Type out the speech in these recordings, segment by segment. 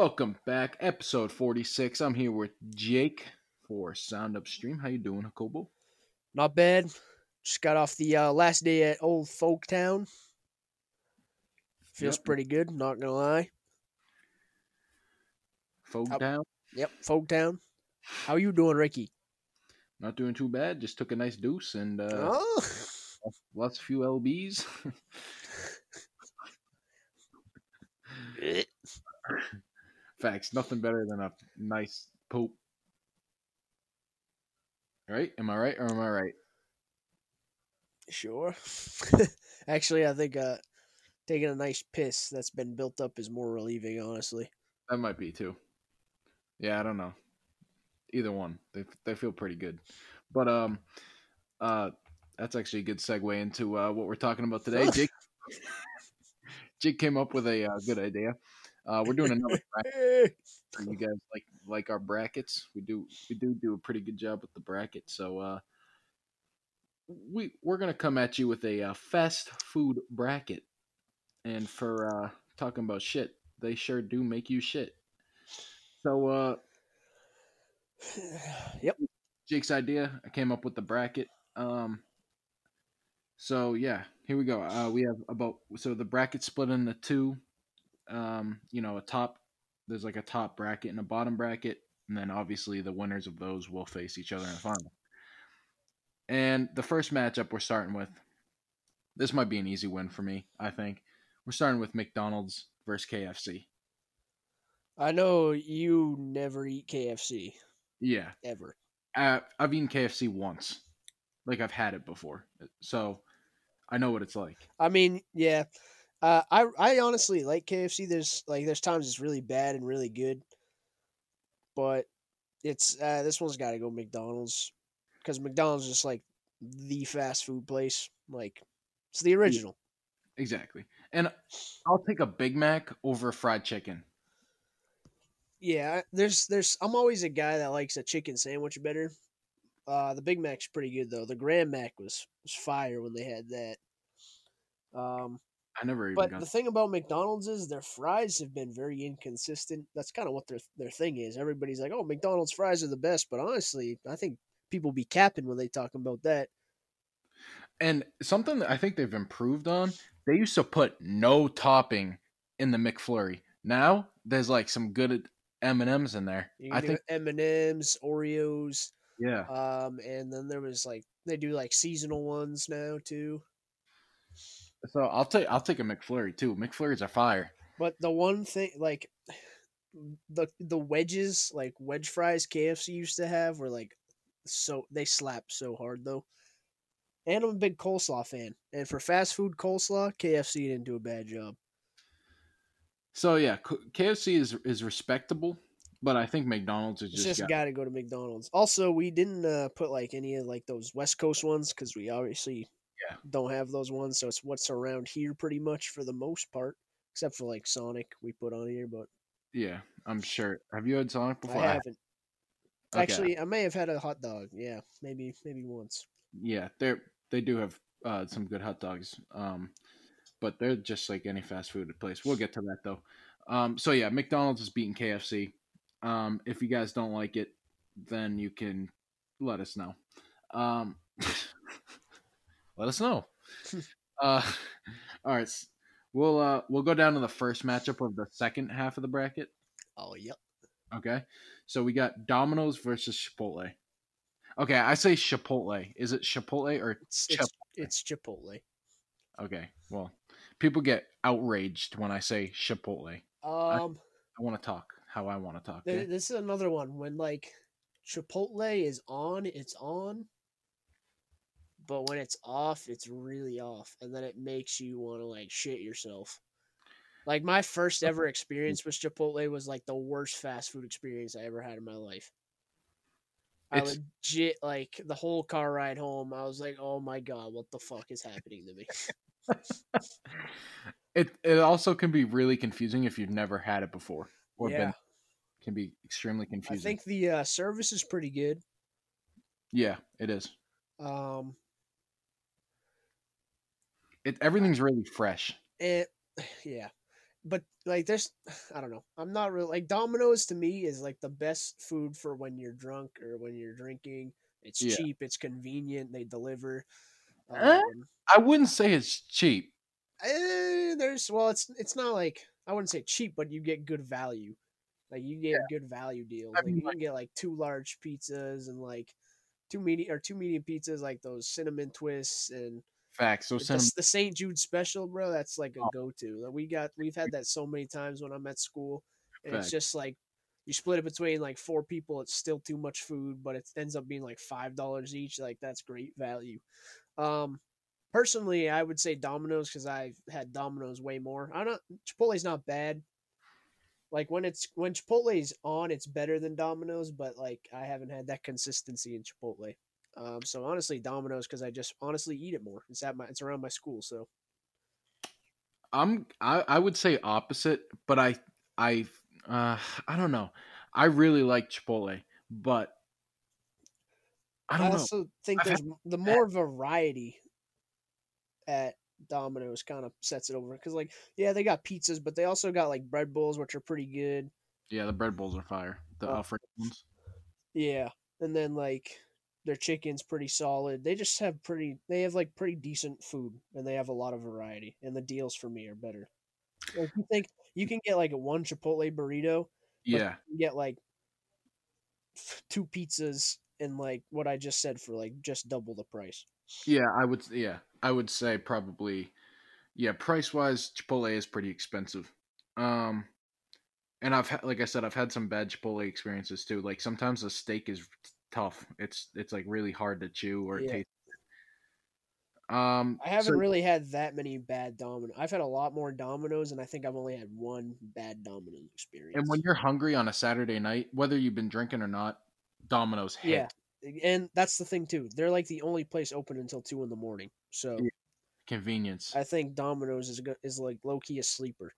Welcome back, episode 46. I'm here with Jake for Sound Upstream. How you doing, Hakobo? Not bad. Just got off the uh, last day at Old Folktown. Feels Yep. pretty good, not gonna lie. Folk Up. down? Yep, Folktown. How you doing, Ricky? Not doing too bad. Just took a nice deuce and uh, oh, lots few LBs. Facts. Nothing better than a nice poop. Right? Am I right or am I right? sure. Actually, I think uh, taking a nice piss that's been built up is more relieving, honestly. That might be too. Yeah, I don't know. Either one. They they feel pretty good. But um uh that's actually a good segue into uh, what we're talking about today. Jake Jake came up with a uh, good idea. Uh, we're doing another bracket for you guys like like our brackets. We do we do do a pretty good job with the bracket. So uh we we're going to come at you with a uh, fast food bracket. And for uh talking about shit, they sure do make you shit. So uh yep. Jake's idea. I came up with the bracket. Um, so yeah, here we go. Uh, we have about so the bracket split into two. Um, you know, a top. There's like a top bracket and a bottom bracket, and then obviously the winners of those will face each other in the final. And the first matchup we're starting with. This might be an easy win for me. I think we're starting with McDonald's versus KFC. I know you never eat KFC Yeah, ever. uh, I've eaten KFC once. Like I've had it before, so I know what it's like. I mean, yeah. Uh, I I honestly like KFC. There's like there's times it's really bad and really good, but it's uh, this one's got to go McDonald's because McDonald's is just like the fast food place. Like it's the original. Exactly. And I'll take a Big Mac over fried chicken. Yeah, there's there's I'm always a guy that likes a chicken sandwich better. Uh, the Big Mac's pretty good though. The Grand Mac was was fire when they had that. Um, I never even But the thing about McDonald's is their fries have been very inconsistent. That's kind of what their their thing is. Everybody's like, "Oh, McDonald's fries are the best," but honestly, I think people be capping when they talk about that. And something that I think they've improved on, they used to put no topping in the McFlurry. Now there's like some good M and M's in there. I think M and M's, Oreos, yeah. um, and then there was like they do like seasonal ones now too. So I'll take I'll take a McFlurry too. McFlurries are fire. But the one thing, like the the wedges, like wedge fries KFC used to have, were like so they slap so hard though. And I'm a big coleslaw fan, and for fast food coleslaw, KFC didn't do a bad job. So yeah, KFC is is respectable, but I think McDonald's is just, just got- to go to McDonald's. Also, we didn't uh, put like any of like those West Coast ones because we obviously Yeah. don't have those ones. So it's what's around here pretty much for the most part, except for like Sonic we put on here, but yeah. I'm sure. Have you had Sonic before? I haven't. Okay. Actually, I may have had a hot dog. Yeah, maybe maybe once. yeah, they're they do have uh, some good hot dogs. Um, but they're just like any fast food place. We'll get to that though. Um, so yeah, McDonald's is beating KFC. Um, if you guys don't like it, then you can let us know. Um, let us know. uh, all right, we'll uh, we'll go down to the first matchup of the second half of the bracket. Oh yep. Okay, so we got Domino's versus Chipotle. Okay, I say Chipotle. Is it Chipotle or It's Chip? it's, it's Chipotle. Okay, well, people get outraged when I say Chipotle. Um, I want to talk how I want to talk. th- okay? this is another one when like Chipotle is on, it's on. But when it's off, it's really off, and then it makes you want to like shit yourself. Like my first ever experience with Chipotle was like the worst fast food experience I ever had in my life. I legit like the whole car ride home. I was like, "Oh my god, what the fuck is happening to me?" It it also can be really confusing if you've never had it before or yeah, been can be extremely confusing. I think the uh, service is pretty good. yeah, it is. Um, It everything's really fresh. and yeah, but like there's I don't know. I'm not really like Domino's to me is like the best food for when you're drunk or when you're drinking. It's Yeah. cheap, it's convenient, they deliver. Eh? Um, I wouldn't say it's cheap. eh, there's well, it's it's not like I wouldn't say cheap, but you get good value. Like you get good value deals. I Like you can get like two large pizzas and like two medium or two medium pizzas, like those cinnamon twists and Facts. So the, cinnamon. the St. Jude special, bro. That's like a Oh. go to. Like we got we've had that so many times when I'm at school, and Facts. it's just like you split it between like four people. It's still too much food, but it ends up being like five dollars each. Like that's great value. Um, personally, I would say Domino's because I've had Domino's way more. I don't Chipotle's not bad. Like when it's when Chipotle's on, it's better than Domino's, but like I haven't had that consistency in Chipotle. Um, so honestly, Domino's because I just honestly eat it more. It's at my it's around my school, so I'm I, I would say opposite, but I I uh I don't know. I really like Chipotle, but I I, don't know. also think I've there's m- the more variety at Domino's kind of sets it over because like yeah they got pizzas, but they also got like bread bowls which are pretty good. Yeah, the bread bowls are fire. The Oh. Alfredo ones. Yeah, and then like their chicken's pretty solid. They just have pretty they have like pretty decent food and they have a lot of variety and the deals for me are better. Like you think you can get like a one Chipotle burrito, Yeah. get like two pizzas and like what I just said for like just double the price. Yeah, I would yeah, I would say probably yeah, price wise Chipotle is pretty expensive. Um and I've had like I said I've had some bad Chipotle experiences too. Like sometimes the steak is tough. It's it's like really hard to chew or Yeah. tastes um I haven't so- really had that many bad Domino's. I've had a lot more dominoes, and I think I've only had one bad Domino's experience. And when you're hungry on a Saturday night, whether you've been drinking or not, Domino's hit. yeah, and that's the thing too. They're like the only place open until two in the morning. So Yeah. Convenience. I think Domino's is go- is like low key a sleeper.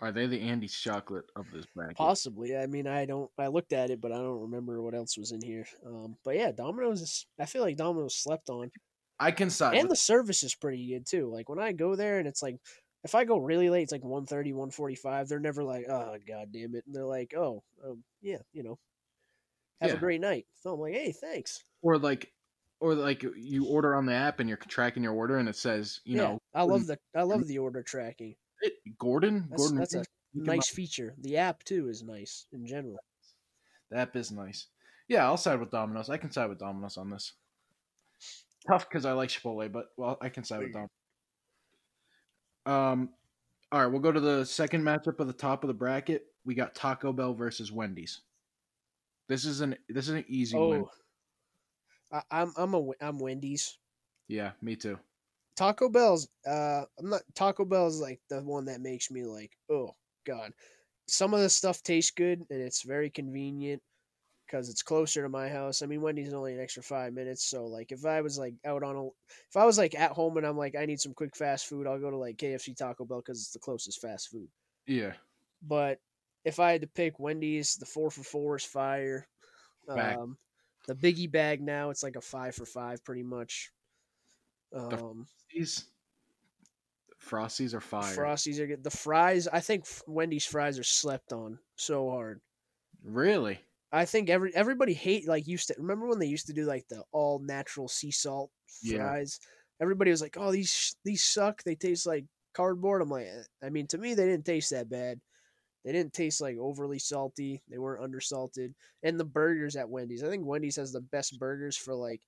Are they the Andy's chocolate of this bracket? Possibly. I mean, I don't. I looked at it, but I don't remember what else was in here. Um, but yeah, Domino's is. I feel like Domino's slept on, I can side and with the service is pretty good too. Like when I go there, and it's like. If I go really late, it's like 1.30, 1.45. They're never like, oh, god damn it. And they're like, oh, um, yeah, you know, have Yeah. a great night. So I'm like, hey, thanks. or like or like you order on the app and you're tracking your order and it says, you yeah, know, I love the I love the order tracking. It, Gordon, That's, Gordon that's a Ramsay, you can nice feature. The app too is nice in general. buy- The app is nice. Yeah, I'll side with Domino's. I can side with Domino's on this. Tough because I like Chipotle, but well, I can side with Domino's. Um, all right, we'll go to the second matchup of the top of the bracket. We got Taco Bell versus Wendy's. This is an this is an easy win. Oh, I, I'm I'm a I'm Wendy's. Yeah, me too. Taco Bell's uh I'm not Taco Bell's like the one that makes me like, oh god. Some of the stuff tastes good and it's very convenient because it's closer to my house. I mean Wendy's is only an extra five minutes, so like if I was like out on a if I was like at home and I'm like I need some quick fast food, I'll go to like KFC Taco Bell because it's the closest fast food. Yeah, But if I had to pick Wendy's, the four for four is fire. Um, the biggie bag now it's like a five for five pretty much. Um, these Frosties are fire. Frosties are good. The fries, I think Wendy's fries are slept on so hard. really? I think every everybody hate like used to remember when they used to do like the all natural sea salt Yeah. fries. Everybody was like, "Oh, these these suck. They taste like cardboard." I'm like, eh. I mean, to me, they didn't taste that bad. They didn't taste like overly salty. They weren't undersalted. And the burgers at Wendy's, I think Wendy's has the best burgers for like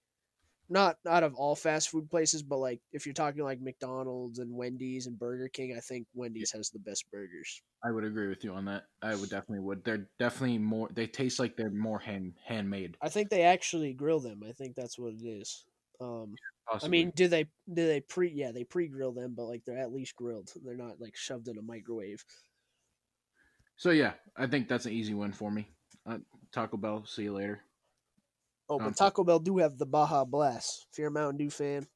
not out of all fast food places, but like if you're talking like McDonald's and Wendy's and Burger King, I think Wendy's has the best burgers. I would agree with you on that. I would definitely would. They're definitely more. They taste like they're more hand handmade. I think they actually grill them. I think that's what it is. Um, I mean, do they do they pre? Yeah, they pre grill them, but like they're at least grilled. They're not like shoved in a microwave. so yeah, I think that's an easy win for me. Uh, Taco Bell. See you later. Oh, Um, but Taco Bell do have the Baja Blast. If you're a Mountain Dew fan,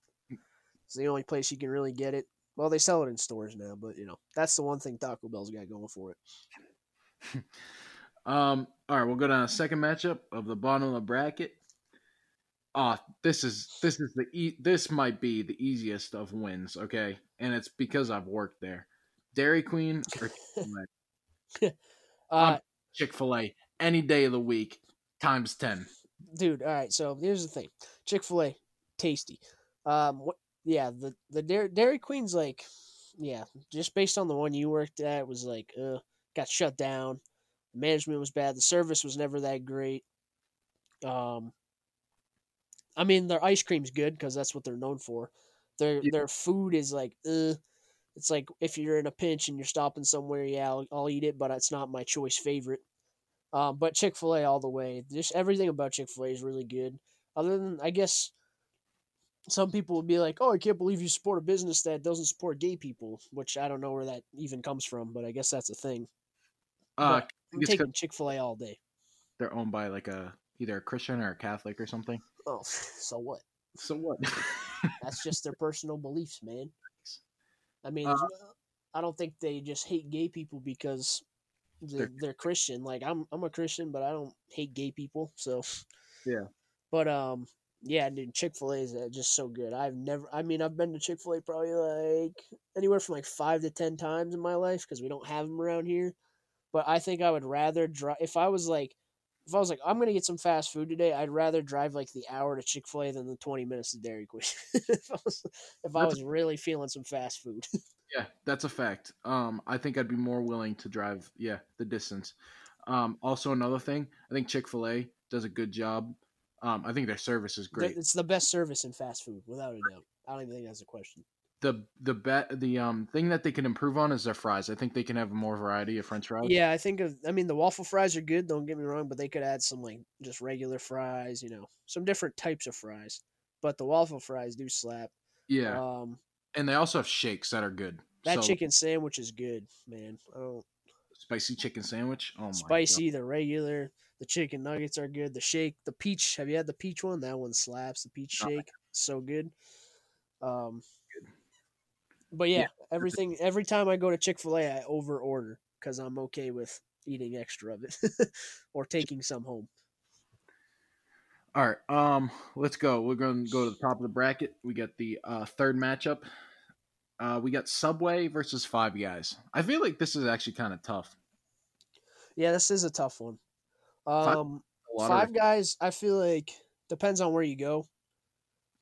it's the only place you can really get it. Well, they sell it in stores now, but you know that's the one thing Taco Bell's got going for it. Um. All right, we'll go to a second matchup of the bottom of the bracket. Ah, this is this is the e- this might be the easiest of wins. Okay, and it's because I've worked there. Dairy Queen or uh, Chick Fil A any day of the week times ten. Dude. All right, so here's the thing: Chick Fil A, tasty. Um, what? Yeah, the the Dairy, Dairy Queen's like, yeah, just based on the one you worked at, was like, uh, got shut down. The management was bad. The service was never that great. Um, I mean, their ice cream's good because that's what they're known for. Their Yeah. their food is like, uh, it's like if you're in a pinch and you're stopping somewhere, yeah, I'll, I'll eat it, but it's not my choice favorite. Um, but Chick Fil A all the way. Just everything about Chick Fil A is really good. Other than, I guess, some people would be like, "Oh, I can't believe you support a business that doesn't support gay people," which I don't know where that even comes from, but I guess that's a thing. Uh, I'm taking Chick Fil A all day. they're owned by like a either a Christian or a Catholic or something. Oh, so what? So what? That's just their personal beliefs, man. I mean, Uh, I don't think they just hate gay people because they're, They're- Christian. Like I'm, I'm a Christian, but I don't hate gay people. So Yeah. But um, yeah, dude, Chick Fil A is uh, just so good. I've never, I mean, I've been to Chick Fil A probably like anywhere from like five to ten times in my life because we don't have them around here. But I think I would rather drive if I was like. If I was like, I'm gonna get some fast food today, I'd rather drive like the hour to Chick Fil A than the 20 minutes to Dairy Queen. if I was, if I was really feeling some fast food. yeah, that's a fact. Um, I think I'd be more willing to drive. Yeah, the distance. Um, also another thing, I think Chick Fil A does a good job. Um, I think their service is great. It's the best service in fast food, without a doubt. I don't even think that's a question. the the bet the um thing that they can improve on is their fries. I think they can have more variety of French fries. Yeah, I think of. I mean, the waffle fries are good. Don't get me wrong, but they could add some like just regular fries. You know, some different types of fries. But the waffle fries do slap. yeah, Um, and they also have shakes that are good. that So, chicken sandwich is good, man. Don't, spicy chicken sandwich. Oh my spicy, the regular, the chicken nuggets are good. The shake, the peach. Have you had the peach one? That one slaps. The peach shake, so good. Um, but Yeah. yeah, everything. Every time I go to Chick Fil A, I over order because I'm okay with eating extra of it or taking some home. All right, um, let's go. We're going to go to the top of the bracket. We got the uh, third matchup. Uh, we got Subway versus Five Guys. I feel like this is actually kind of tough. Yeah, this is a tough one. Five- Um, lot five of guys. I feel like depends on where you go,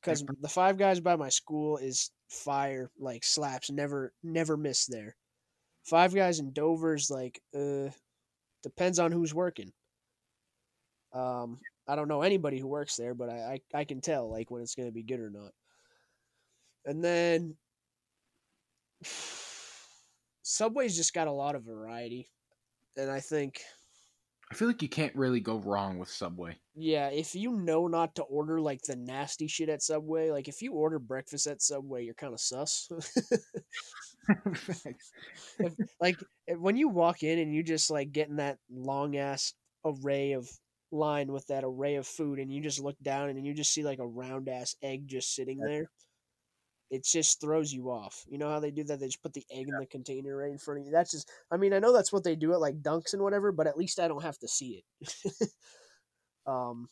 because the five guys by my school is fire, like slaps, never never miss there. Five guys in Dover's like uh, depends on who's working. Um, I don't know anybody who works there, but I I, I can tell like when it's gonna be good or not. And then Subway's just got a lot of variety, and I think. I feel like you can't really go wrong with Subway. Yeah, if you know not to order like the nasty shit at Subway, like if you order breakfast at Subway, you're kind of sus. If- like if- when you walk in and you just like getting that long ass array of line with that array of food, and you just look down and you just see like a round ass egg just sitting there, it just throws you off. You know how they do that? They just put the egg in the container right in front of you. That's just. I mean, I know that's what they do at like Dunks and whatever, but at least I don't have to see it. um.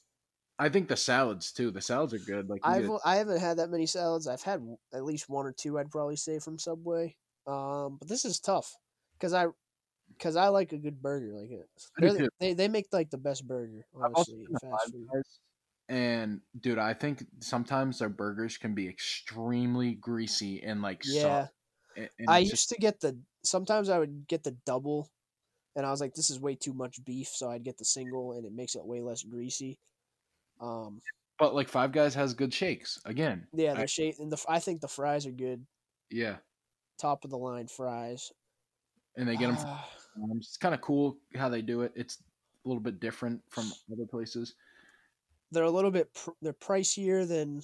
I think the salads too. The salads are good. Like I've get- I haven't had that many salads. I've had at least one or two. I'd probably say from Subway. Um, but this is tough because I because I like a good burger. Like it, the- too. they they make like the best burger. Honestly, been in to fast food. And dude, I think sometimes their burgers can be extremely greasy and like Yeah. And, and I it's used to get the. Sometimes I would get the double, and I was like, this is way too much beef, so I'd get the single, and it makes it way less greasy. Um, but like Five Guys has good shakes again. yeah, the shake and the I think the fries are good, yeah, top of the line fries. and they get them. Ah, it's kind of cool how they do it. It's a little bit different from other places. they're a little bit pr- they're pricier than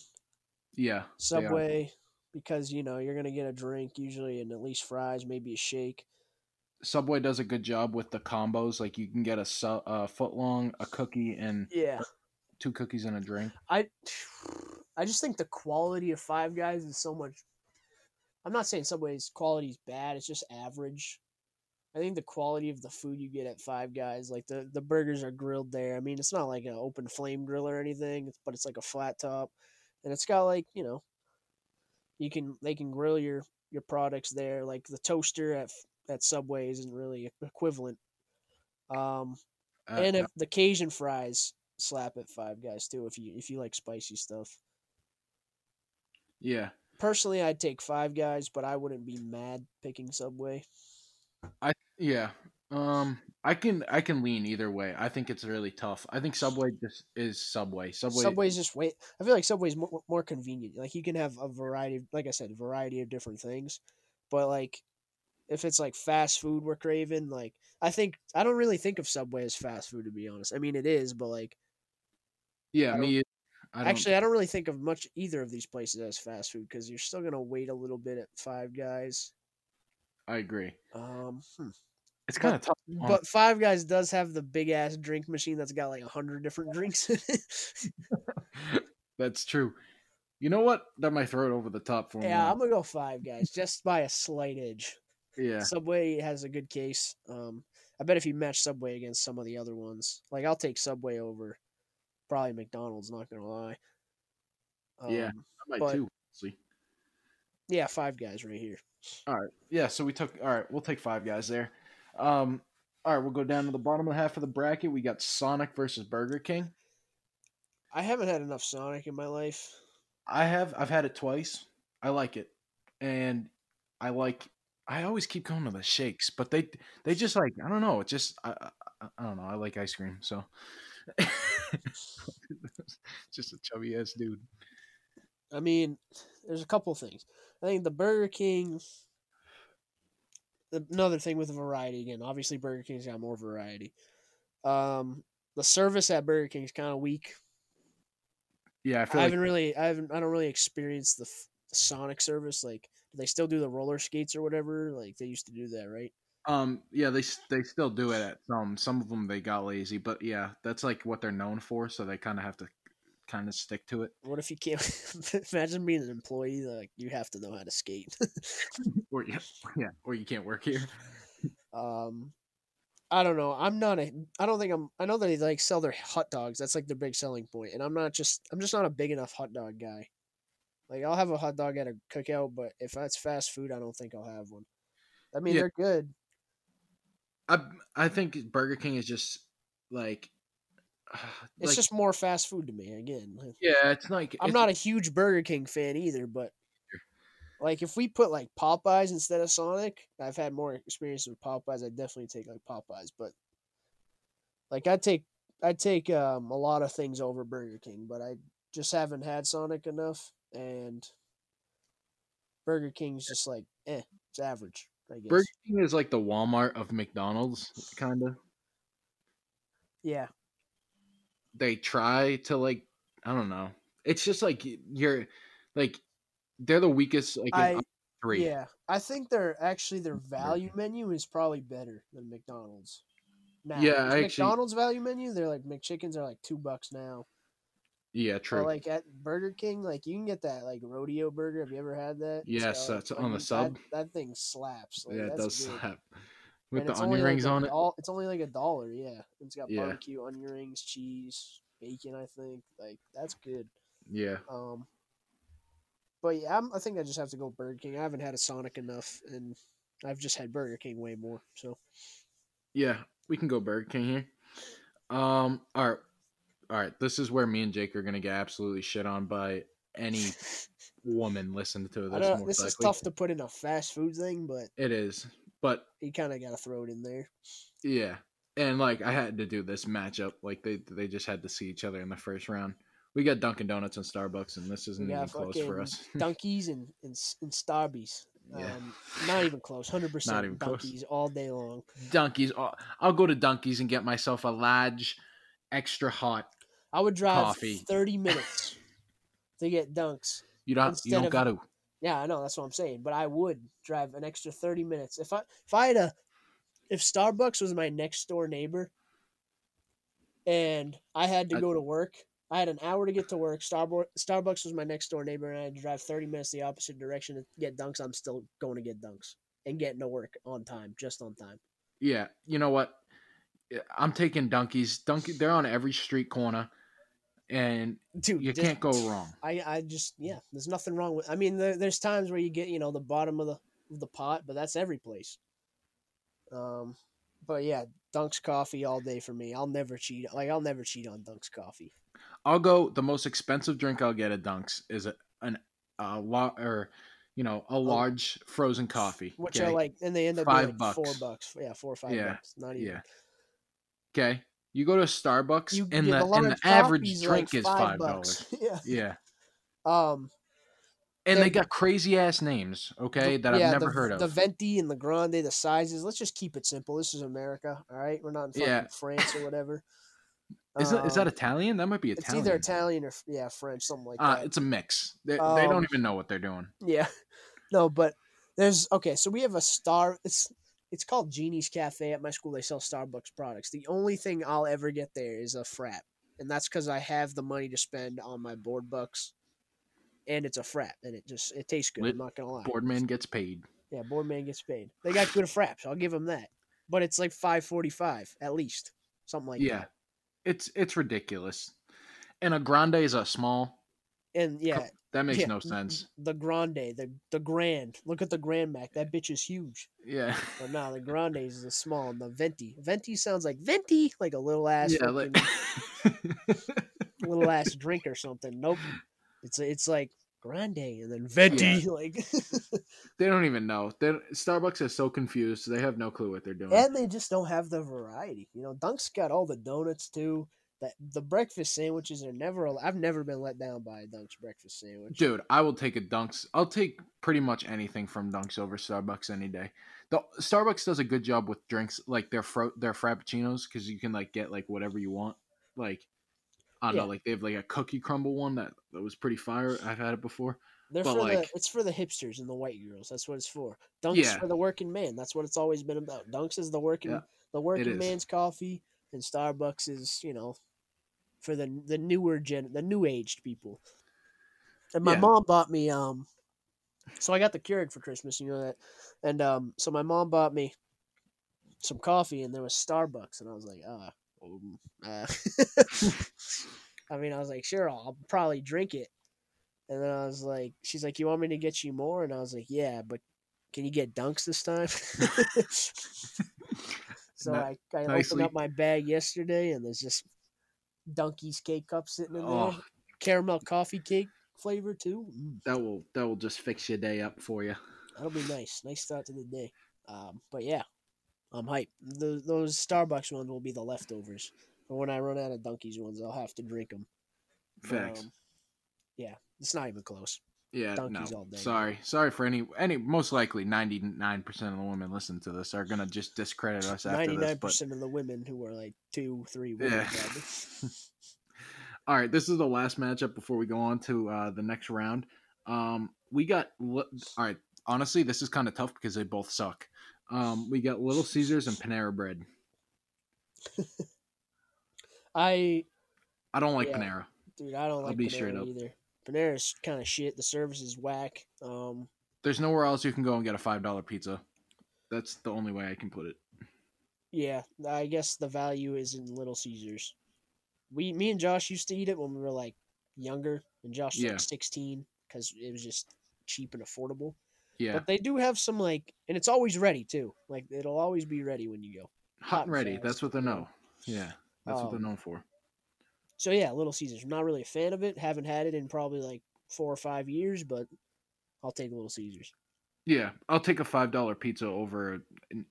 Yeah. Subway because you know you're gonna get a drink usually and at least fries, maybe a shake. Subway does a good job with the combos. Like you can get a, su- a foot long, a cookie, and Yeah, two cookies and a drink. I I just think the quality of Five Guys is so much. I'm not saying Subway's quality is bad; it's just average. I think the quality of the food you get at Five Guys, like the the burgers are grilled there. I mean, it's not like an open flame grill or anything, but it's like a flat top, and it's got like you know, you can they can grill your your products there. Like the toaster at at Subway isn't really equivalent. Um, Uh, and if the Cajun fries slap at Five Guys too, if you if you like spicy stuff. yeah, Personally, I'd take Five Guys, but I wouldn't be mad picking Subway. Yeah. Um, I can I can lean either way. I think it's really tough. I think Subway just is Subway. Subway. Subway's just way. I feel like Subway's more, more convenient. Like you can have a variety, of, like I said, a variety of different things. But like, if it's like fast food we're craving, like I think I don't really think of Subway as fast food to be honest. I mean it is, but like Yeah, I me. I don't, actually I don't really think of much either of these places as fast food because you're still gonna wait a little bit at Five Guys. I agree. Um, hmm. It's kind of tough. but Five Guys does have the big ass drink machine that's got like a hundred different drinks in it. That's true. You know what? That might throw it over the top for me. yeah, I'm gonna go Five Guys just by a slight edge. yeah. Subway has a good case. Um, I bet if you match Subway against some of the other ones, like I'll take Subway over probably McDonald's. Not gonna lie. Um, Yeah. I might but- too. See. Yeah, Five Guys right here. All right. Yeah. So we took. All right. We'll take five guys there. Um. All right. We'll go down to the bottom of the half of the bracket. We got Sonic versus Burger King. I haven't had enough Sonic in my life. I have. I've had it twice. I like it, and I like. I always keep going to the shakes, but they they just like I don't know. It just I I, I don't know. I like ice cream, so just a chubby ass dude. I mean, there's a couple things. I think the Burger King. Another thing with the variety again. Obviously, Burger King's got more variety. Um, the service at Burger King is kind of weak. Yeah, I I, feel like haven't really, I haven't, I don't really experience the, f- the Sonic service. Like, do they still do the roller skates or whatever? Like they used to do that, right? Um, yeah, they they still do it at some. Some of them they got lazy, but yeah, that's like what they're known for. So they kind of have to kind of stick to it. What if you can't? imagine being an employee. Like you have to know how to skate. Or yeah, yeah, or you can't work here. um, I don't know. I'm not a. I don't think I'm. I know that they like sell their hot dogs. That's like their big selling point, and I'm not just. I'm just not a big enough hot dog guy. Like I'll have a hot dog at a cookout, but if that's fast food, I don't think I'll have one. I mean, Yeah. they're good. I I think Burger King is just like It's like, just more fast food to me. Again, yeah, it's like I'm it's- not a huge Burger King fan either, but like if we put like Popeyes instead of Sonic, I've had more experience with Popeyes. I definitely take like Popeyes, but like I take I take um a lot of things over Burger King, but I just haven't had Sonic enough, and Burger King's just like eh, it's average. I guess. Burger King is like the Walmart of McDonald's, kind of. yeah, They try to like I don't know. It's just like you're like they're the weakest like in I three. yeah. I think they're actually their value menu is probably better than McDonald's. Now, Yeah, is I actually- McDonald's value menu, they're like McChickens are like two bucks now. Yeah, Or true. like at Burger King, like you can get that like rodeo burger. Have you ever had that? Yes, got, that's like, on the sub. That, thing slaps. Like, yeah, it does good. slap. With And the onion only, like, rings on it. doll- It's only like a dollar. Yeah, it's got Yeah. barbecue, onion rings, cheese, bacon. I think like that's good. Yeah. Um, but yeah, I'm, I think I just have to go Burger King. I haven't had a Sonic enough, and I've just had Burger King way more. So Yeah, we can go Burger King here. Um, all right, all right. This is where me and Jake are gonna get absolutely shit on by any woman listening to this. this is tough to put in a fast food thing, but It is, but you kind of got to throw it in there. yeah, and like I had to do this matchup. Like they they just had to see each other in the first round. We got Dunkin' Donuts and Starbucks, and this isn't even close for us. Donkeys and and, and Starbies. Yeah. Um, not even close. Hundred Not percent even close. donkeys all day long. Donkeys. I'll, I'll go to Donkeys and get myself a large, extra hot. I would drive Coffee. thirty minutes to get dunks. You don't. You don't got to. Yeah, I know that's what I'm saying. But I would drive an extra thirty minutes if I if I had a if Starbucks was my next door neighbor, and I had to go to work. I had an hour to get to work. Starbucks Starbucks was my next door neighbor, and I had to drive thirty minutes the opposite direction to get dunks. I'm still going to get dunks and getting to work on time, just on time. Yeah, you know what? I'm taking donkeys. Donkey, they're on every street corner. And dude. you can't go wrong. I, I just yeah, there's nothing wrong with. I mean, there, there's times where you get you know the bottom of the of the pot, but that's every place. Um, but yeah, Dunk's coffee all day for me. I'll never cheat. Like I'll never cheat on Dunk's coffee. I'll go. The most expensive drink I'll get at Dunks is a, an a lot or you know a large frozen coffee. Oh, which okay? are like, and they end up Five being like four bucks. bucks. Yeah, four or five Yeah, bucks. Not even. yeah. Okay, you go to Starbucks You, and yeah, the, and the average drink like is five dollars. yeah. Yeah, Um. and They're- got crazy ass names. Okay, the- that I've yeah, never the, heard of. The venti and the grande, the sizes. Let's just keep it simple. This is America, all right? We're not in fucking Yeah. France or whatever. is, it, is that Um, Italian? That might be Italian. It's either Italian or yeah, French, something like Uh, that. it's a mix. They, they Um, don't even know what they're doing. Yeah. No, but there's okay, so we have a star it's it's called Genie's Cafe at my school. They sell Starbucks products. The only thing I'll ever get there is a frat. And that's because I have the money to spend on my board bucks. And it's a frat. And it just it tastes good. Lit I'm not gonna lie. Boardman gets paid. Yeah, board man gets paid. They got good fraps, I'll give them that. But it's like five forty five at least. Something like yeah, that. it's it's ridiculous. And a grande is a small. And yeah, That makes yeah, no sense. The grande, the the grand. Look at the grand Mac. That bitch is huge. Yeah, But no, the Grandes is a small, and the Venti. Venti sounds like Venti, like a little ass, yeah, like little ass drink or something. Nope, it's it's like Grande and then Venti. Like, they don't even know. They Starbucks is so confused. They have no clue what they're doing. and they just don't have the variety. You know, Dunk's got all the donuts too. That the breakfast sandwiches are never. I've never been let down by a Dunk's breakfast sandwich. Dude, I will take a Dunks. I'll take pretty much anything from Dunks over Starbucks any day. The Starbucks does a good job with drinks like their fro- their frappuccinos because you can like get like whatever you want. Like I don't Yeah. know, like they have like a cookie crumble one that, that was pretty fire. I've had it before. They're but, for the. It's for the hipsters and the white girls. That's what it's for. Dunks Yeah. for the working man. That's what it's always been about. Dunks is the working, Yeah, the working man's coffee, and Starbucks is you know, for the the newer gen, the new aged people. And my Yeah. mom bought me um, so I got the Keurig for Christmas. You know that, and um, so my mom bought me some coffee, and there was Starbucks, and I was like, ah. um, uh. I mean, I was like, sure, I'll, I'll probably drink it. And then I was like, she's like, you want me to get you more? And I was like, yeah, but can you get dunks this time? so I, I nicely- opened up my bag yesterday, and there's just Dunkies K-cup sitting in there, Oh, caramel coffee cake flavor too. Mm, that will that will just fix your day up for you. that'll be nice. Nice start to the day. Um, but yeah, I'm hyped. The, those Starbucks ones will be the leftovers. But when I run out of Dunkies ones, I'll have to drink them. Facts. yeah, it's not even close. Yeah, donkeys no. all day. Sorry, sorry for any any. Most likely, ninety nine percent of the women listen to this are gonna just discredit us after Ninety this. nine But percent of the women who are like two, three women. Yeah. all right, this is the last matchup before we go on to uh, the next round. Um, we got all right. Honestly, this is kind of tough because they both suck. Um, we got Little Caesars and Panera Bread. I, I don't like Yeah. Panera. dude, I don't like I'll be Panera straight up. either. Panera's kind of shit. The service is whack. Um, There's nowhere else you can go and get a five dollar pizza. That's the only way I can put it. yeah, I guess the value is in Little Caesars. We, me and Josh used to eat it when we were like younger, and Josh was Yeah. like sixteen because it was just cheap and affordable. Yeah, But they do have some like, and it's always ready too. Like it'll always be ready when you go. hot and ready. fast, That's what they yeah. know. Yeah, that's what they're Um, known for. So yeah, Little Caesars. I'm not really a fan of it. Haven't had it in probably like four or five years, but I'll take Little Caesars. Yeah, I'll take a five dollar pizza over a,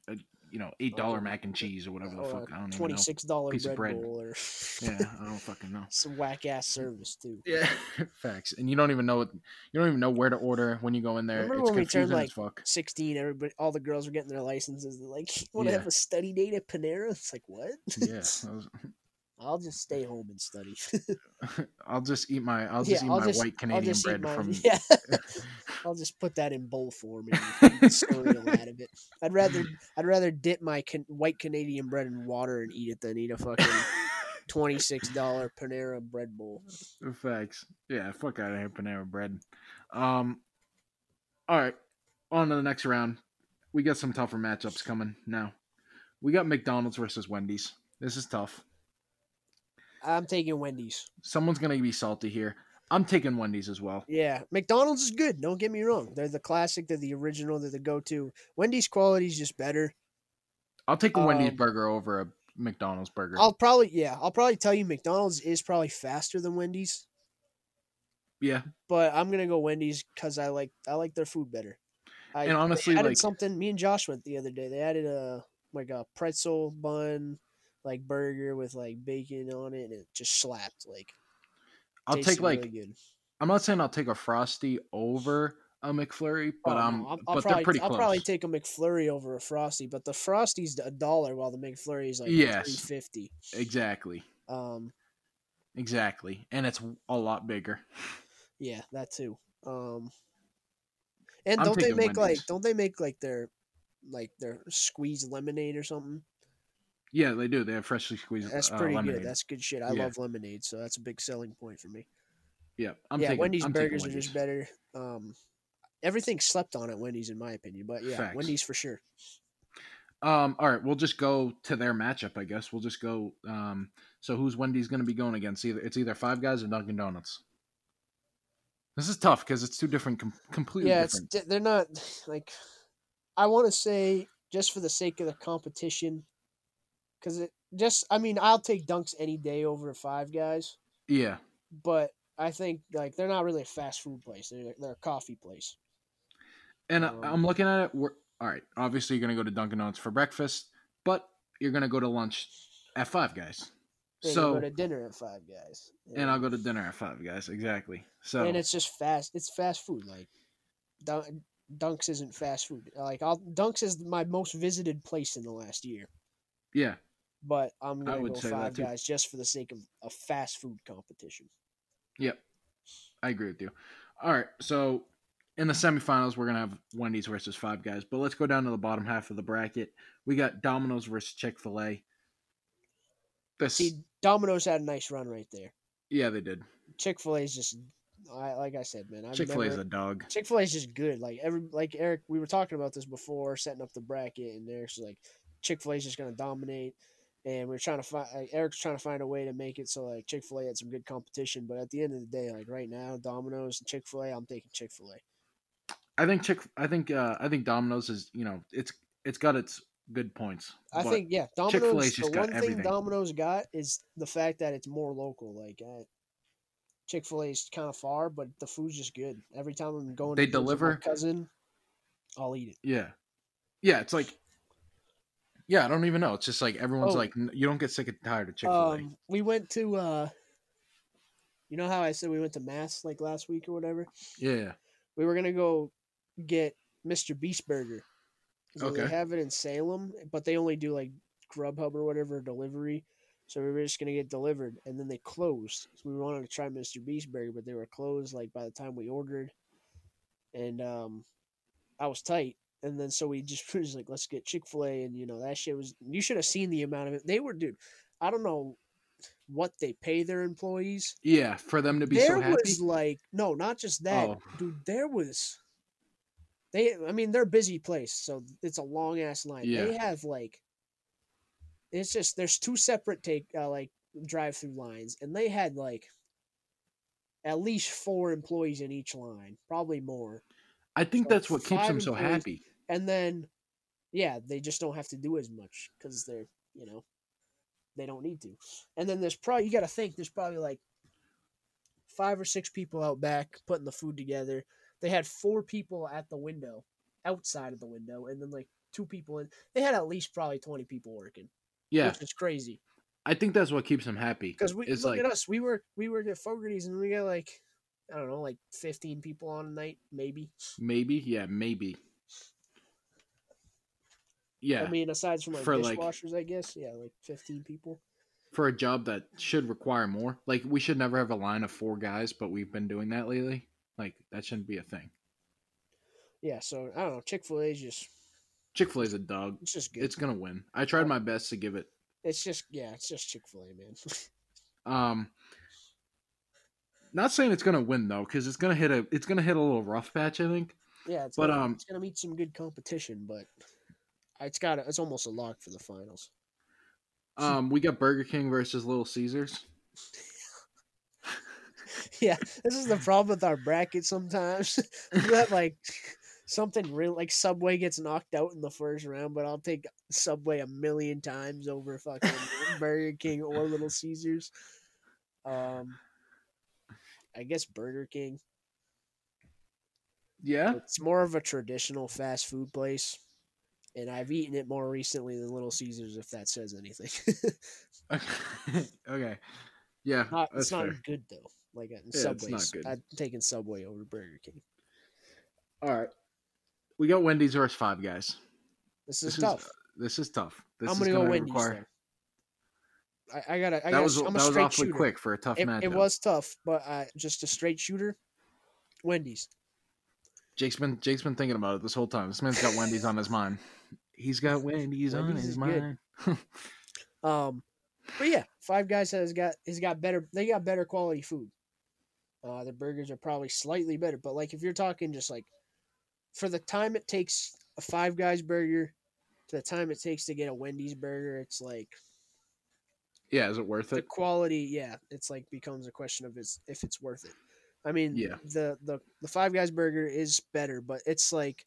a you know eight dollar Okay. mac and cheese or whatever the Or fuck. I don't even twenty know. six dollar Piece of bread bread. bowl or Yeah, I don't fucking know. some whack ass service too. Yeah, facts. And you don't even know what you don't even know where to order when you go in there. Remember it's when we turned, fuck. Sixteen, everybody, all the girls were getting their licenses. They're like, "Want to Yeah. have a study date at Panera?" It's like, what? Yeah, was- I'll just stay home and study. I'll just eat my I'll Yeah, just eat I'll my just- white Canadian bread my from. yeah. I'll just put that in bowl form and cereal out of it. I'd rather I'd rather dip my can- white Canadian bread in water and eat it than eat a fucking twenty six dollar Panera bread bowl. Facts. Yeah, fuck out of here, Panera Bread. Um, all right, on to the next round. We got some tougher matchups coming now. We got McDonald's versus Wendy's. This is tough. I'm taking Wendy's. Someone's gonna be salty here. I'm taking Wendy's as well. Yeah, McDonald's is good. Don't get me wrong. They're the classic. They're the original. They're the go-to. Wendy's quality is just better. I'll take a Wendy's Um, burger over a McDonald's burger. I'll probably yeah. I'll probably tell you McDonald's is probably faster than Wendy's, yeah, but I'm gonna go Wendy's because I like I like their food better. I, And honestly, they added like- something. Me and Josh went the other day. They added a like a pretzel bun, like burger with like bacon on it, and it just slapped. Like I'll take like really. I'm not saying I'll take a frosty over a McFlurry, but Oh, um, no, I'll, I'll but probably, they're pretty I'll close. probably take a McFlurry over a Frosty, but the Frosty's a dollar while the McFlurry is like Yes. three fifty. exactly, Um, exactly, and it's a lot bigger. yeah, that too. Um, and I'm don't they make like don't they make like their like their squeezed lemonade or something? Yeah, they do. They have freshly squeezed. That's uh, pretty lemonade. good. That's good shit. I Yeah. love lemonade, so that's a big selling point for me. yeah. I'm yeah, taking, Wendy's I'm burgers are just better. Um, everything slept on at Wendy's in my opinion, but yeah, Facts. Wendy's for sure. Um, all right, we'll just go to their matchup. I guess we'll just go. Um, so who's Wendy's going to be going against? Either it's either Five Guys or Dunkin' Donuts. This is tough because it's two different, com- completely yeah, different. it's they're not like I want to say just for the sake of the competition, because it just I mean I'll take Dunks any day over Five Guys, yeah, but I think like they're not really a fast food place. They're they're a coffee place. and Um, I'm looking at it. We're, all right, obviously you're going to go to Dunkin' Donuts for breakfast, but you're going to go to lunch at Five Guys. So go to dinner at Five Guys, and I'll go to dinner at Five Guys. Exactly. So and it's just fast. It's fast food. Like Dun- Dunks isn't fast food. Like I'll, Dunks is my most visited place in the last year. yeah, But I'm gonna would go say Five. Guys just for the sake of a fast food competition. Yep. I agree with you. All right. So in the semifinals, we're going to have Wendy's versus Five Guys. But let's go down to the bottom half of the bracket. We got Domino's versus Chick fil A. This, See, Domino's had a nice run right there. yeah, they did. Chick Fil A is just, I like I said, man. Chick fil A is a dog. Chick Fil A is just good. Like every, like Eric, we were talking about this before, setting up the bracket, and Eric's like, Chick Fil A is just gonna dominate. And we are trying to find, like, Eric's trying to find a way to make it so like Chick Fil A had some good competition. But at the end of the day, like right now, Domino's and Chick Fil A, I'm taking Chick Fil A. I think Chick. I think. Uh, I think Domino's is. You know, it's it's got its good points. I think yeah, Domino's. The got one thing everything. Domino's got is the fact that it's more local. Like uh, Chick Fil A is kind of far, but the food's just good. Every time I'm going, to They my deliver- cousin. I'll eat it. Yeah, yeah. It's like. Yeah, I don't even know. It's just like everyone's Oh. like, you don't get sick and tired of Chick Fil A. Um, we went to. uh You know how I said we went to Mass like last week or whatever. yeah, We were gonna go get Mr. Beast Burger. So They have it in Salem, but they only do like Grubhub or whatever delivery. So we were just gonna get delivered, and then they closed. So we wanted to try Mr. Beast Burger, but they were closed like by the time we ordered, and um, I was tight. And then so we just was like, let's get Chick Fil A, and you know that shit was. You should have seen the amount of it. They were, dude. I don't know what they pay their employees. yeah. For them to be there so happy. was like no, not just that, Oh. dude. There was. They, I mean, they're a busy place, so it's a long ass line. Yeah. They have like, it's just there's two separate take uh, like drive through lines, and they had like at least four employees in each line, probably more. I think so that's what keeps them so happy. And then, yeah, they just don't have to do as much because they're you know, they don't need to. And then there's probably you got to think there's probably like five or six people out back putting the food together. They had four people at the window, outside of the window, and then like two people in. They had at least probably twenty people working, Yeah, which is crazy. I think that's what keeps them happy. Because we it's look like at us, we were we were at Fogarty's and we got like I don't know, like fifteen people on a night, maybe. maybe, yeah, maybe. Yeah, I mean, aside from like For, like- dishwashers, I guess, yeah, like fifteen people. for a job that should require more. Like we should never have a line of four guys, but we've been doing that lately. Like that shouldn't be a thing. Yeah, so I don't know. Chick Fil A is just Chick Fil A is a dog. it's just good. It's gonna win. I tried my best to give it. It's just yeah, it's just Chick Fil A, man. Um, not saying it's gonna win though, because it's gonna hit a it's gonna hit a little rough patch. I think. yeah, it's But, gonna, um, it's gonna meet some good competition, but it's got it's almost a lock for the finals. Um, we got Burger King versus Little Caesars. yeah, this is the problem with our bracket sometimes. that like something real like Subway gets knocked out in the first round, but I'll take Subway a million times over fucking Burger King or Little Caesars. Um, I guess Burger King. Yeah. It's more of a traditional fast food place, and I've eaten it more recently than Little Caesars, if that says anything. okay. Yeah. not, it's not fair. good though. Like not Subway's, good. I've taken Subway over Burger King. All right. We got Wendy's versus Five Guys. This is This is tough. This is tough. This I'm gonna go Wendy's. require-. I, I gotta. I that gotta. was I'm that was awfully shooter. quick for a tough It, match. it was tough, but uh, just a straight shooter. Wendy's. Jake's been Jake's been thinking about it this whole time. This man's got Wendy's on his mind. He's got Wendy's, on his mind. Um, but yeah, Five Guys has got has got better. They got better quality food. Uh, their burgers are probably slightly better, but like if you're talking just like for the time it takes a Five Guys burger to the time it takes to get a Wendy's burger, it's like yeah, is it worth the it? The quality. Yeah, it's like becomes a question of is if it's worth it. I mean, Yeah. the the the Five Guys burger is better, but it's like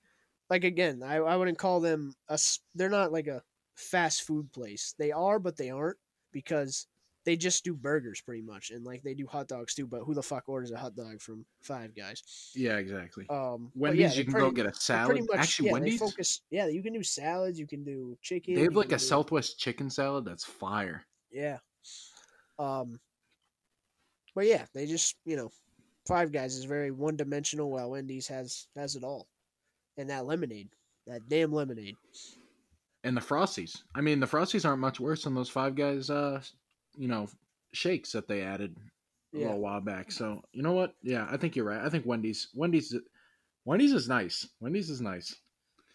like again, I I wouldn't call them a, They're not like a fast food place. They are, but they aren't because they just do burgers pretty much, and like they do hot dogs too. But who the fuck orders a hot dog from Five Guys? Yeah, exactly. Um, Wendy's, yeah, you can pretty- go get a salad. Much, Actually, yeah, Wendy's focus. Yeah, you can do salads. You can do chicken. they have like a do- Southwest chicken salad that's fire. Yeah. Um but yeah, they just, you know, Five Guys is very one dimensional while Wendy's has has it all. And that lemonade. That damn lemonade. And the Frosties. I mean, the Frosties aren't much worse than those Five Guys, uh, you know, shakes that they added a Yeah. little while back. So you know what? Yeah, I think you're right. I think Wendy's, Wendy's, Wendy's is nice. Wendy's is nice.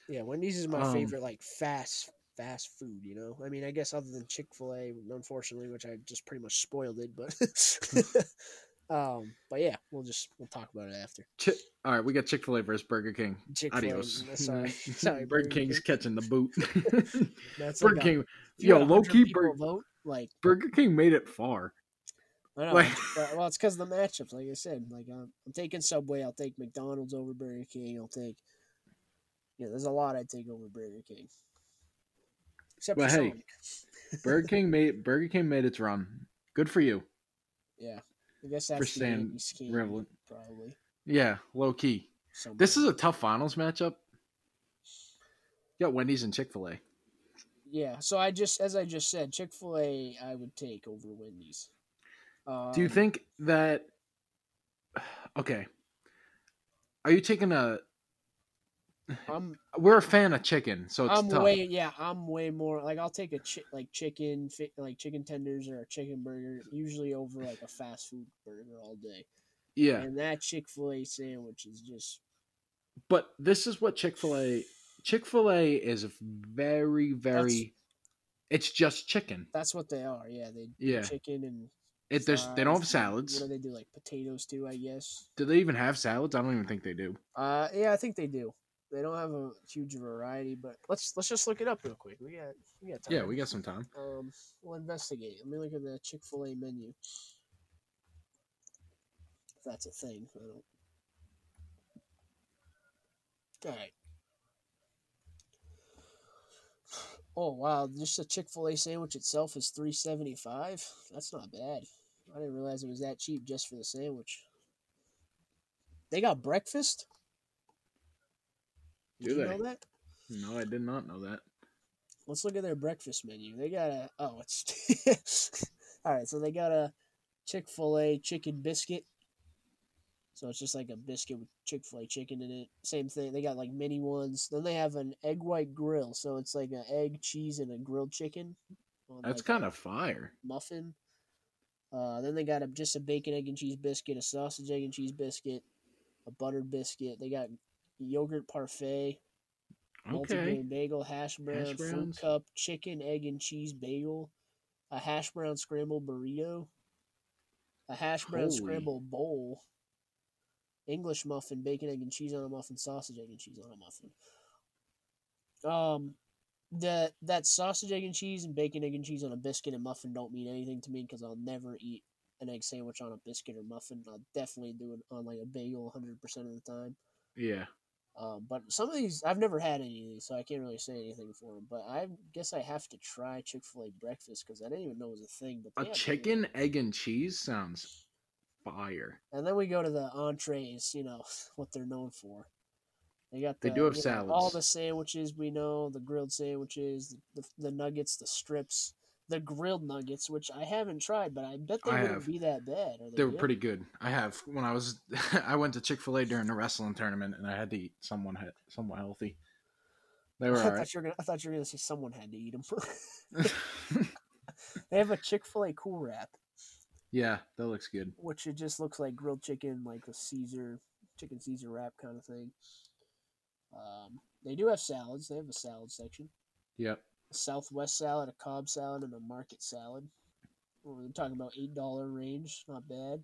Yeah, Wendy's is my Um, favorite like fast fast food, you know. I mean, I guess other than Chick-fil-A, unfortunately, which I just pretty much spoiled it, but um but yeah, we'll just we'll talk about it after. Chi- All right, we got Chick Fil A versus Burger King. Chick-fil-A. Adios. Sorry. Sorry, Burger King's catching the boot. That's Burger like King, you yo, low key, vote, like Burger King made it far. I know. Like- well, it's because of the matchups. Like I said, like I'm, I'm taking Subway. I'll take McDonald's over Burger King. I'll take. Yeah, there's a lot I'd take over Burger King. Except But for hey. Burger King made Burger King made its run. Good for you. Yeah, I guess for that's the staying relevant. probably. Yeah, low key. This is a tough finals matchup. You got Wendy's and Chick Fil A. yeah. So I just, as I just said, Chick Fil A I would take over Wendy's. Um, Do you think that? Okay. Are you taking a? I'm We're a fan of chicken, so it's I'm tough. way yeah I'm way more like I'll take a chi- like chicken like chicken tenders or a chicken burger usually over like a fast food burger all day. yeah, And that Chick Fil A sandwich is just but this is what Chick Fil A. Chick Fil A is very, very. It's just chicken. that's what they are. Yeah, they Yeah. chicken and It there's they don't have salads. What do they do? Like potatoes too, I guess. Do they even have salads? I don't even think they do. Uh, yeah, I think they do. They don't have a huge variety, but let's let's just look it up real quick. We got we got time. Yeah, we got some time. Um, we'll investigate. Let me look at the Chick Fil A menu. If that's a thing, I don't. All right. Oh wow! Just a Chick Fil A sandwich itself is three seventy five. That's not bad. I didn't realize it was that cheap just for the sandwich. They got breakfast. Did Do you they? know that? No, I did not know that. Let's look at their breakfast menu. They got a oh, it's all right. So they got a Chick Fil A chicken biscuit. So it's just like a biscuit with Chick Fil A chicken in it. Same thing. They got like mini ones. Then they have an egg white grill. So it's like an egg, cheese, and a grilled chicken. That's like, kind of fire. muffin. Uh, then they got a, just a bacon, egg, and cheese biscuit, a sausage, egg, and cheese biscuit, a buttered biscuit. They got yogurt parfait, Okay. multigrain bagel, hash brown, fruit cup, chicken, egg, and cheese bagel, a hash brown scrambled burrito, a hash brown Holy. scrambled bowl, English muffin, bacon, egg, and cheese on a muffin, sausage, egg, and cheese on a muffin. Um, the that sausage, egg, and cheese and bacon, egg, and cheese on a biscuit and muffin don't mean anything to me because I'll never eat an egg sandwich on a biscuit or muffin. I'll definitely do it on like a bagel 100 percent of the time. Yeah. Um, but some of these I've never had any of these, so I can't really say anything for them. But I guess I have to try Chick Fil A breakfast because I didn't even know it was a thing. But A chicken, egg, and cheese sounds fire. and then we go to the entrees. You know what they're known for. They got They do have you know, all the sandwiches we know, the grilled sandwiches, the, the, the nuggets, the strips, the grilled nuggets, which I haven't tried, but I bet they I wouldn't have. be that bad. Are They were good? pretty good. I have when I was I went to Chick Fil A during the wrestling tournament, and I had to eat someone had somewhat healthy. They I were thought alright. you were gonna. I thought you were gonna say someone had to eat them. they have a Chick Fil A cool wrap, yeah, that looks good. which it just looks like grilled chicken, like a Caesar chicken Caesar wrap kind of thing. Um, they do have salads. They have a salad section. Yep. A Southwest salad, a Cobb salad, and a market salad. We're talking about eight dollar range, not bad.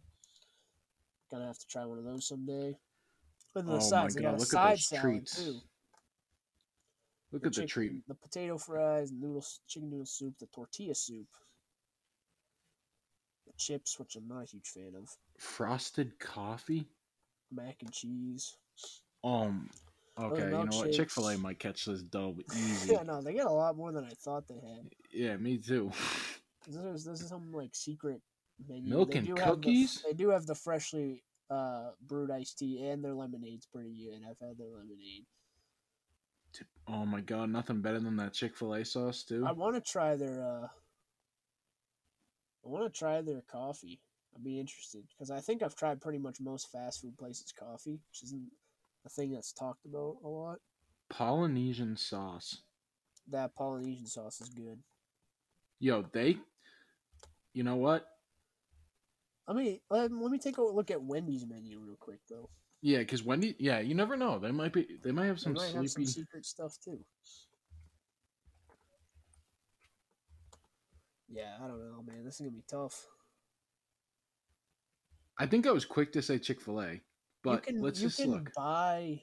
Gonna have to try one of those someday. And then Oh the my sides, they got a look at side salad treats. too. Look at the treat. the potato fries, noodles, chicken noodle soup, the tortilla soup, the chips, which I'm not a huge fan of, Frosted coffee. mac and cheese. Um. Okay, you know what? Chick Fil A might catch this dub easy. yeah, no, they get a lot more than I thought they had. yeah, me too. This is this is some like secret menu. Milk They and do have the cookies? they do have the freshly uh, brewed iced tea, and their lemonade's pretty good. I've had their lemonade. Oh my god, nothing better than that Chick Fil A sauce too. I want to try their. Uh, I want to try their coffee. I'd be interested because I think I've tried pretty much most fast food places' coffee, which isn't a thing that's talked about a lot. Polynesian sauce. That Polynesian sauce is good. Yo, they. You know what? I mean, let, let me take a look at Wendy's menu real quick though. Yeah, because Wendy. Yeah, you never know. They might be. They might have They some might have some secret stuff too. Yeah, I don't know, man. This is gonna be tough. I think I was quick to say Chick Fil A, but you can let's you just can look. buy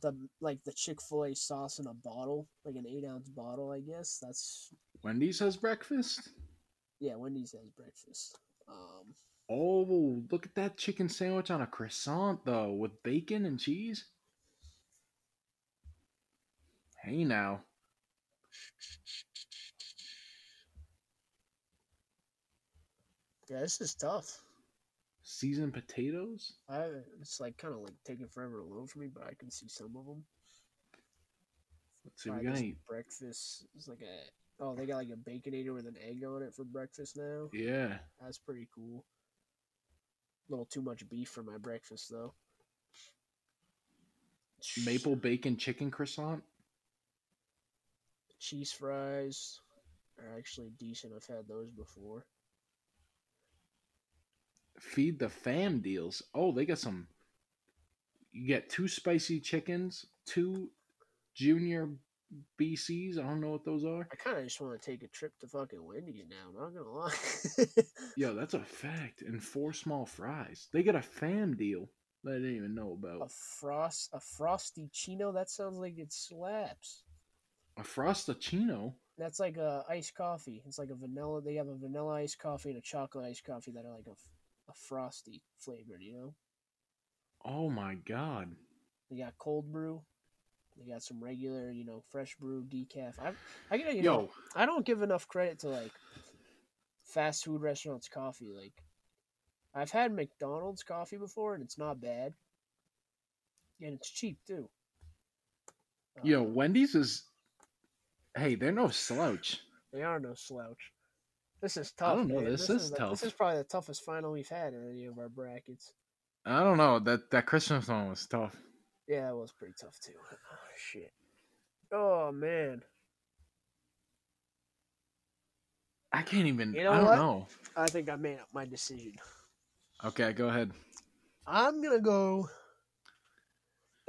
the like the Chick Fil A sauce in a bottle, like an eight ounce bottle. I guess that's Wendy's has breakfast. yeah. Wendy's has breakfast. Um, Oh, look at that chicken sandwich on a croissant though, with bacon and cheese. Hey now, yeah, this is tough. Seasoned potatoes. I it's like kind of like taking forever to load for me, but I can see some of them. Let's see, we got any? breakfast. It's like a oh, they got like a baconator with an egg on it for breakfast now. Yeah, That's pretty cool. A little too much beef for my breakfast though. maple bacon chicken croissant. cheese fries are actually decent. I've had those before. Feed the fam deals. Oh, they got some. You get two spicy chickens, two junior BCs. I don't know what those are. I kind of just want to take a trip to fucking Wendy's now. I'm not gonna lie. Yo, that's a fact. And four small fries. They got a fam deal that I didn't even know about. a frost, a frosty chino. That sounds like it slaps. A frostachino. That's like a iced coffee. It's like a vanilla. They have a vanilla iced coffee and a chocolate iced coffee that are like a, a frosty flavored. You know. Oh my god. They got cold brew. They got some regular, you know, fresh brew decaf. I, I gotta, you Yo, know, I don't give enough credit to like fast food restaurants coffee. Like, I've had McDonald's coffee before, and it's not bad, and it's cheap too. yo, Uh, Wendy's is. Hey, they're no slouch. they are no slouch. This is tough. I don't know, man. this is the- tough. This is probably the toughest final we've had in any of our brackets. I don't know. That that Christmas one was tough. Yeah, it was pretty tough too. Oh, shit. Oh man. I can't even. You know I don't what? know. I think I made up my decision. Okay, go ahead. I'm gonna go.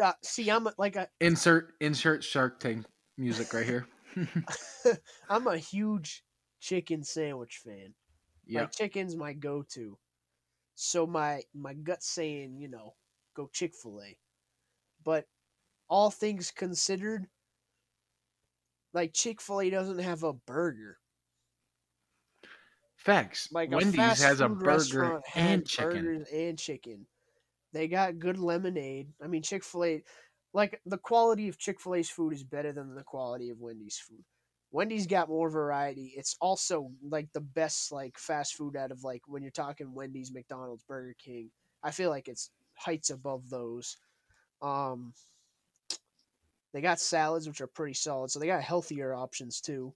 Uh, see, I'm like a, Insert insert Shark Tank music right here. I'm a huge chicken sandwich fan. yeah. Like chicken's my go-to. So my my gut's saying, you know, go Chick Fil A. But all things considered, like Chick Fil A doesn't have a burger. Facts. Like Wendy's has a burger and chicken. burgers and chicken. They got good lemonade. I mean, Chick Fil A, like the quality of Chick Fil A's food is better than the quality of Wendy's food. Wendy's got more variety. It's also like the best like fast food out of like when you're talking Wendy's, McDonald's, Burger King. I feel like it's heights above those. Um, they got salads which are pretty solid, so they got healthier options too.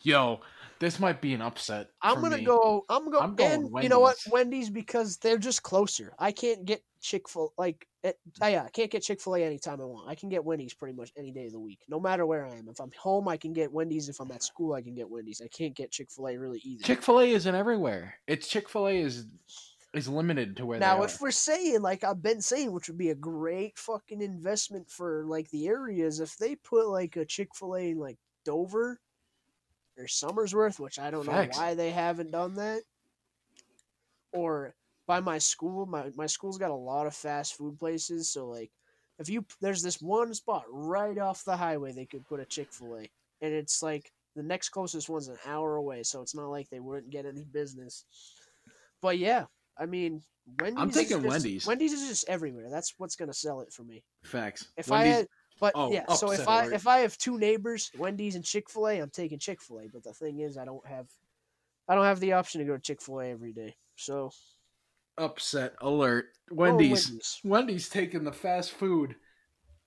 Yo, this might be an upset. I'm gonna me. go. I'm going. I'm going and you know what? Wendy's because they're just closer. I can't get Chick Fil like. It, uh, yeah, I can't get Chick Fil A anytime I want. I can get Wendy's pretty much any day of the week, no matter where I am. If I'm home, I can get Wendy's. If I'm at school, I can get Wendy's. I can't get Chick Fil A really either. Chick Fil A isn't everywhere. It's Chick Fil A is is limited to where now, if we're saying like I've been saying, which would be a great fucking investment for like the areas, if they put like a Chick Fil A in like Dover or Somersworth, which I don't Facts. know why they haven't done that, or by my school, my my school's got a lot of fast food places, so like if you there's this one spot right off the highway they could put a Chick Fil A, and it's like the next closest one's an hour away, so it's not like they wouldn't get any business. But yeah, I mean, Wendy's. is thinking just- Wendy's. Wendy's is just everywhere. That's what's gonna sell it for me. Facts. If Wendy's, I had, but oh, yeah, so if I if I have two neighbors, Wendy's and Chick Fil A, I'm taking Chick Fil A. But the thing is, I don't have, I don't have the option to go to Chick Fil A every day. So upset alert. go Wendy's. Wendy's. Wendy's taking the fast food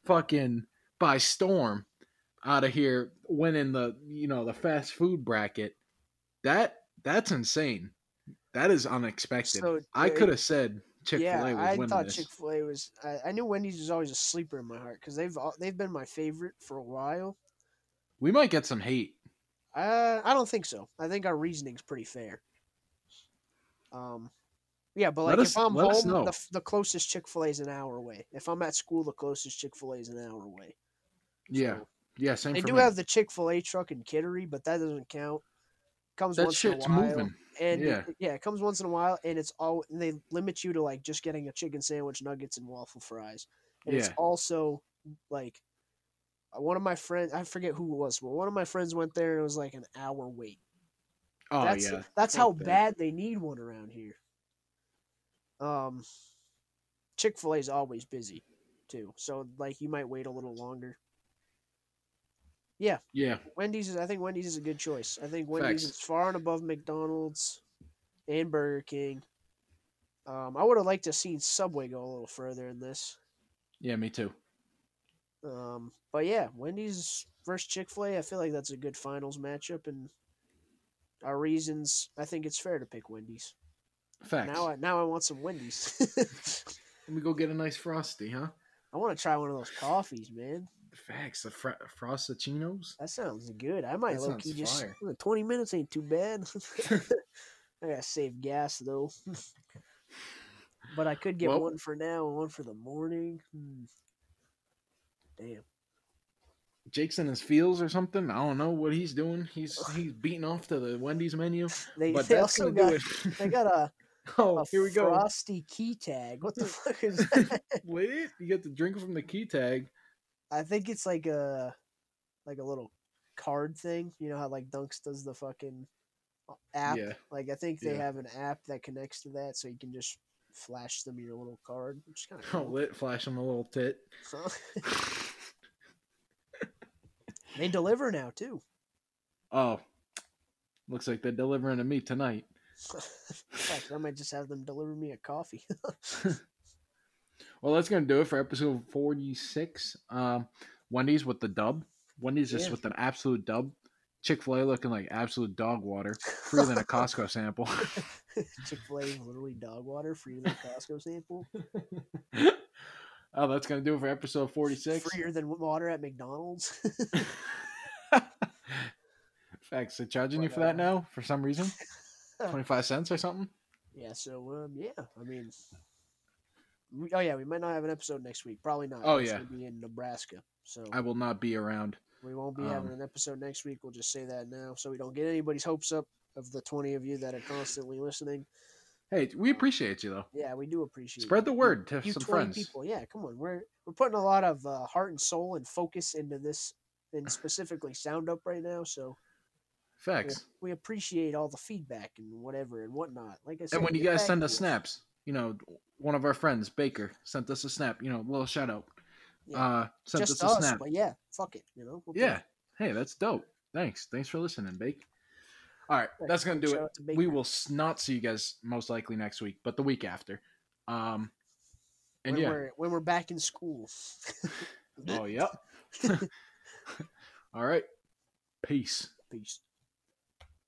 fucking by storm out of here winning the you know the fast food bracket. That that's insane. That is unexpected. So, I could have said Chick Fil yeah, A was I winning thought. Chick Fil A was. I, I knew Wendy's was always a sleeper in my heart because they've they've been my favorite for a while. we might get some hate. Uh, I don't think so. I think our reasoning's pretty fair. Um, yeah, but Let like us- if I'm home, the, the closest Chick Fil A is an hour away. If I'm at school, the closest Chick Fil A is an hour away. Yeah, So, yeah, same they do me. have the Chick Fil A truck in Kittery, but that doesn't count. Comes that once in a while, moving. and Yeah. it- yeah, it comes once in a while, and it's all and they limit you to like just getting a chicken sandwich, nuggets, and waffle fries. And it's also like uh, one of my friends, I forget who it was, but one of my friends went there and it was like an hour wait. Oh that's yeah, that's how bad they need one around here. Um, Chick Fil A is always busy, too. So like you might wait a little longer. Yeah, Yeah. Wendy's is I think Wendy's is a good choice. I think Wendy's Facts. is far and above McDonald's and Burger King. Um, I would have liked to have seen Subway go a little further in this. yeah, me too. Um, but yeah, Wendy's versus Chick Fil A. I feel like that's a good finals matchup, and our reasons. I think it's fair to pick Wendy's. Facts. Now, I, now I want some Wendy's. Let me go get a nice frosty, huh? I want to try one of those coffees, man. Facts. The fr- frostachinos. That sounds good. I might look. key just twenty minutes ain't too bad. I gotta save gas though. but I could get Well- one for now and one for the morning. Hmm. Damn. Jake's in his fields or something. I don't know what he's doing. He's he's beating off to the Wendy's menu. They, But they that's also got do it. they got a, oh, here we go. frosty key tag. What the fuck is that? Wait, you get to drink from the key tag. I think it's like a like a little card thing. You know how like Dunks does the fucking uh, app. Yeah. Like I think they Yeah. have an app that connects to that, so you can just flash them your little card, which is kind of Oh, lit, flash them a little tit. they deliver now too. oh, looks like they're delivering to me tonight. Fuck, I might just have them deliver me a coffee. Well, that's gonna do it for episode forty-six. Um, Wendy's with the dub. Wendy's just Yeah. with an absolute dub. Chick Fil A looking like absolute dog water, freer than a Costco sample. Chick Fil A literally dog water, freer than a Costco sample, oh, that's gonna do it for episode forty-six. freer than water at McDonald's. Facts. They're charging you But, for that uh, now for some reason. Twenty-five cents or something. yeah, so um, yeah, I mean, we, oh yeah, we might not have an episode next week. Probably not. Oh, It's yeah. be in Nebraska, so I will not be around. we won't be having um, an episode next week. We'll just say that now, so we don't get anybody's hopes up of the twenty of you that are constantly listening. Hey, we appreciate you though. Yeah, we do appreciate Spread you. the word to you some 20 friends. people. Yeah, come on. We're we're putting a lot of uh, heart and soul and focus into this, and specifically sound up right now. So Facts. We appreciate all the feedback and whatever and whatnot. Like I said, And when you guys send us snaps, you know, one of our friends, Baker, sent us a snap. You know, little shout out. Yeah. Uh, sent Just us a us, snap. but yeah, fuck it. You know. we'll Yeah. Hey, that's dope. Thanks. Thanks for listening, Bake. All right, that's gonna do Shout it. We will not see you guys most likely next week, but the week after. Um, and when yeah. we're when we're back in school. Oh, yep. All right. Peace. Peace.